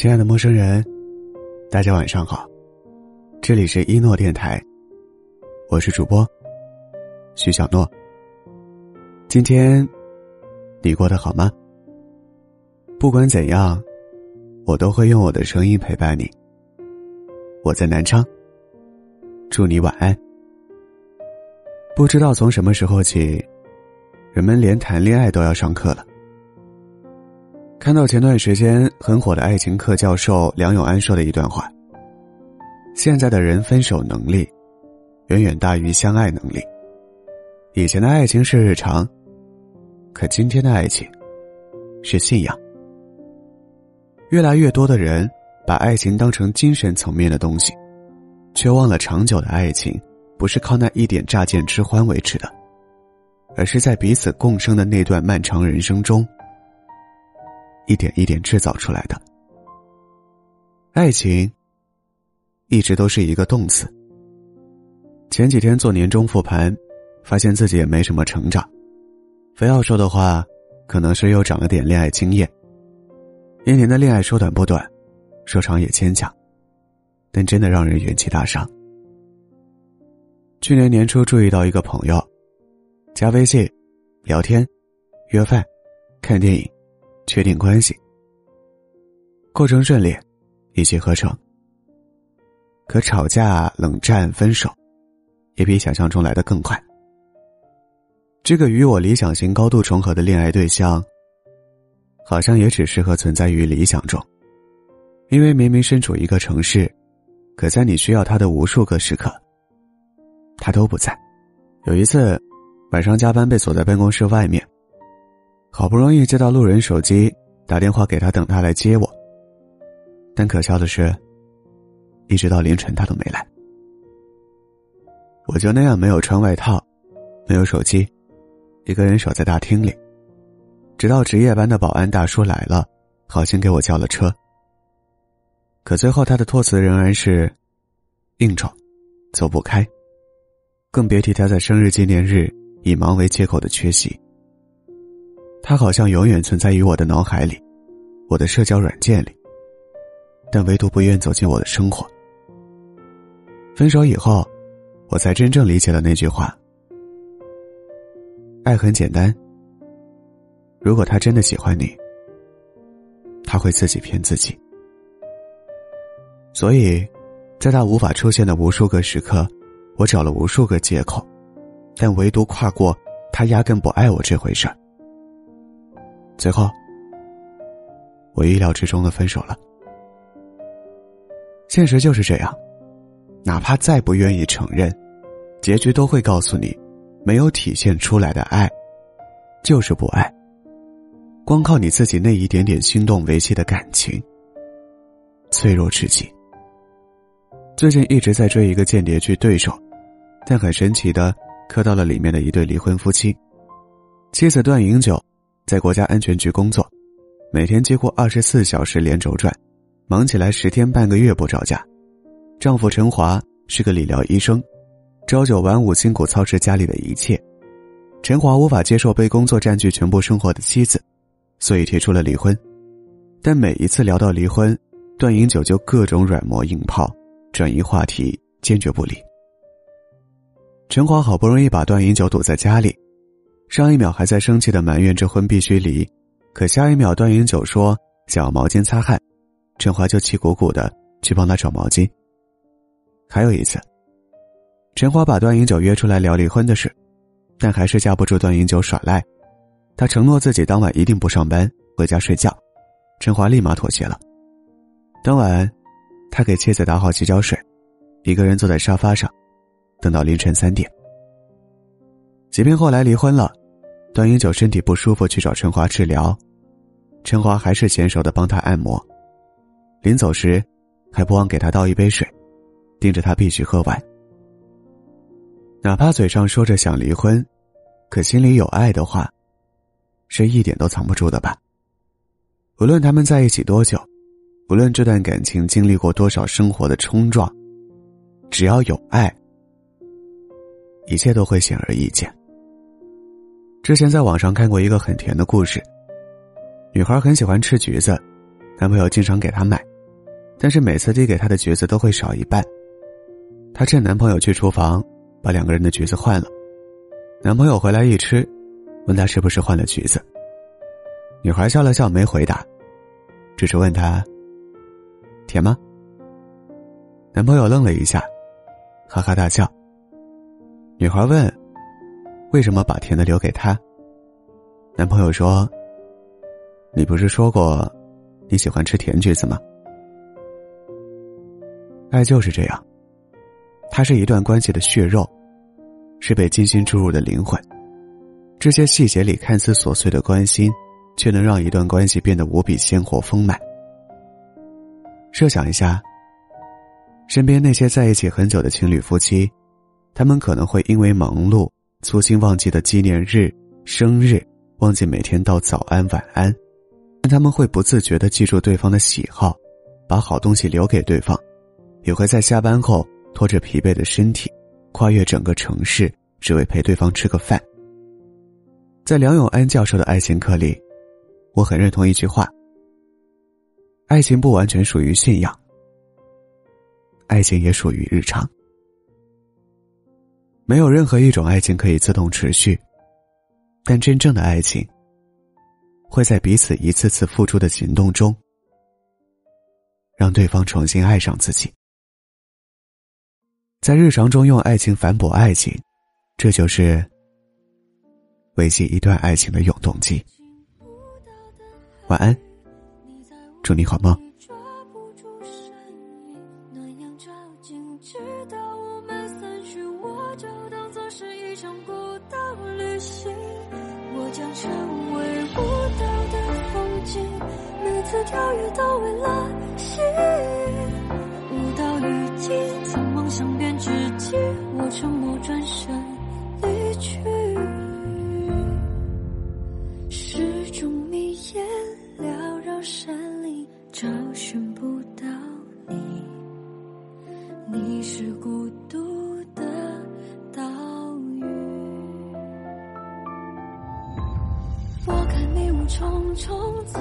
亲爱的陌生人，大家晚上好，这里是一诺电台，我是主播徐小诺。今天你过得好吗？不管怎样，我都会用我的声音陪伴你。我在南昌，祝你晚安。不知道从什么时候起，人们连谈恋爱都要上课了。看到前段时间很火的爱情课教授梁永安说的一段话：“现在的人分手能力，远远大于相爱能力。以前的爱情是日常，可今天的爱情，是信仰。越来越多的人把爱情当成精神层面的东西，却忘了长久的爱情不是靠那一点乍见之欢维持的，而是在彼此共生的那段漫长人生中。”一点一点制造出来的爱情，一直都是一个动词。前几天做年终复盘，发现自己也没什么成长。非要说的话，可能是又长了点恋爱经验。一年的恋爱说短不短，说长也牵强，但真的让人元气大伤。去年年初注意到一个朋友，加微信，聊天，约饭，看电影。确定关系，过程顺利，一气呵成。可吵架、冷战、分手，也比想象中来的更快。这个与我理想型高度重合的恋爱对象，好像也只适合存在于理想中，因为明明身处一个城市，可在你需要他的无数个时刻，他都不在。有一次，晚上加班被锁在办公室外面。好不容易接到路人手机打电话给他，等他来接我。但可笑的是，一直到凌晨他都没来。我就那样没有穿外套，没有手机，一个人守在大厅里，直到值夜班的保安大叔来了，好心给我叫了车。可最后他的托词仍然是应酬，走不开。更别提他在生日纪念日以忙为借口的缺席。他好像永远存在于我的脑海里，我的社交软件里，但唯独不愿走进我的生活。分手以后，我才真正理解了那句话：爱很简单。如果他真的喜欢你，他会自己骗自己。所以，在他无法出现的无数个时刻，我找了无数个借口，但唯独跨过他压根不爱我这回事儿。最后，我意料之中的分手了。现实就是这样，哪怕再不愿意承认，结局都会告诉你，没有体现出来的爱，就是不爱。光靠你自己那一点点心动维系的感情，脆弱至极。最近一直在追一个间谍剧《对手》，但很神奇的磕到了里面的一对离婚夫妻，妻子段银九。在国家安全局工作，每天几乎二十四小时连轴转，忙起来十天半个月不着家。丈夫陈华是个理疗医生，朝九晚五辛苦操持家里的一切。陈华无法接受被工作占据全部生活的妻子，所以提出了离婚。但每一次聊到离婚，段英九就各种软磨硬泡，转移话题，坚决不离。陈华好不容易把段英九堵在家里。上一秒还在生气的埋怨这婚必须离，可下一秒段英九说想要毛巾擦汗，陈华就气鼓鼓的去帮他找毛巾。还有一次，陈华把段英九约出来聊离婚的事，但还是架不住段英九耍赖，他承诺自己当晚一定不上班，回家睡觉，陈华立马妥协了。当晚，他给妻子打好洗脚水，一个人坐在沙发上，等到凌晨三点。即便后来离婚了。段英九身体不舒服，去找陈华治疗，陈华还是娴熟的帮他按摩。临走时，还不忘给他倒一杯水，盯着他必须喝完。哪怕嘴上说着想离婚，可心里有爱的话，是一点都藏不住的吧？无论他们在一起多久，无论这段感情经历过多少生活的冲撞，只要有爱，一切都会显而易见。之前在网上看过一个很甜的故事，女孩很喜欢吃橘子，男朋友经常给她买，但是每次递给她的橘子都会少一半。她趁男朋友去厨房，把两个人的橘子换了。男朋友回来一吃，问她是不是换了橘子。女孩笑了笑，没回答，只是问他：“甜吗？”男朋友愣了一下，哈哈大笑。女孩问：“为什么把甜的留给他？”男朋友说：“你不是说过你喜欢吃甜橘子吗？”爱就是这样，它是一段关系的血肉，是被精心注入的灵魂。这些细节里看似琐碎的关心。却能让一段关系变得无比鲜活丰满。设想一下，身边那些在一起很久的情侣夫妻，他们可能会因为忙碌粗心忘记的纪念日、生日，忘记每天道早安晚安，但他们会不自觉的记住对方的喜好，把好东西留给对方，也会在下班后拖着疲惫的身体，跨越整个城市，只为陪对方吃个饭。在梁永安教授的爱情课里。我很认同一句话：爱情不完全属于信仰，爱情也属于日常。没有任何一种爱情可以自动持续，但真正的爱情会在彼此一次次付出的行动中，让对方重新爱上自己。在日常中用爱情反驳爱情，这就是维系一段爱情的永动机。晚安，祝你好梦。我是一场孤岛旅行，我将成为舞蹈的风景，每次跳跃都为了吸引。舞蹈雨季，从梦想变知己，我沉默转身匆匆走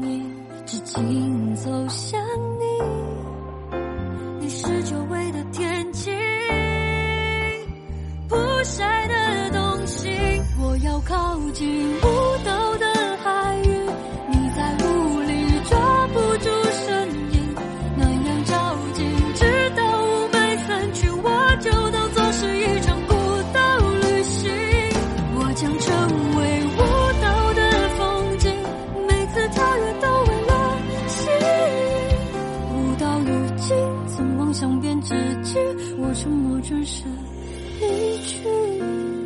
你，只紧走向你。你是久违的天气，不晒的东西。我要靠近。我沉默转身离去。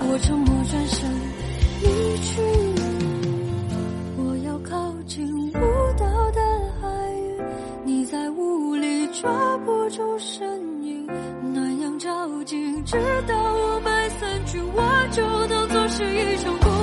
我沉默转身离去。我要靠近舞蹈的海域，你在雾里抓不住身影，暖阳照进，直到雾霾散去，我就当做是一场空。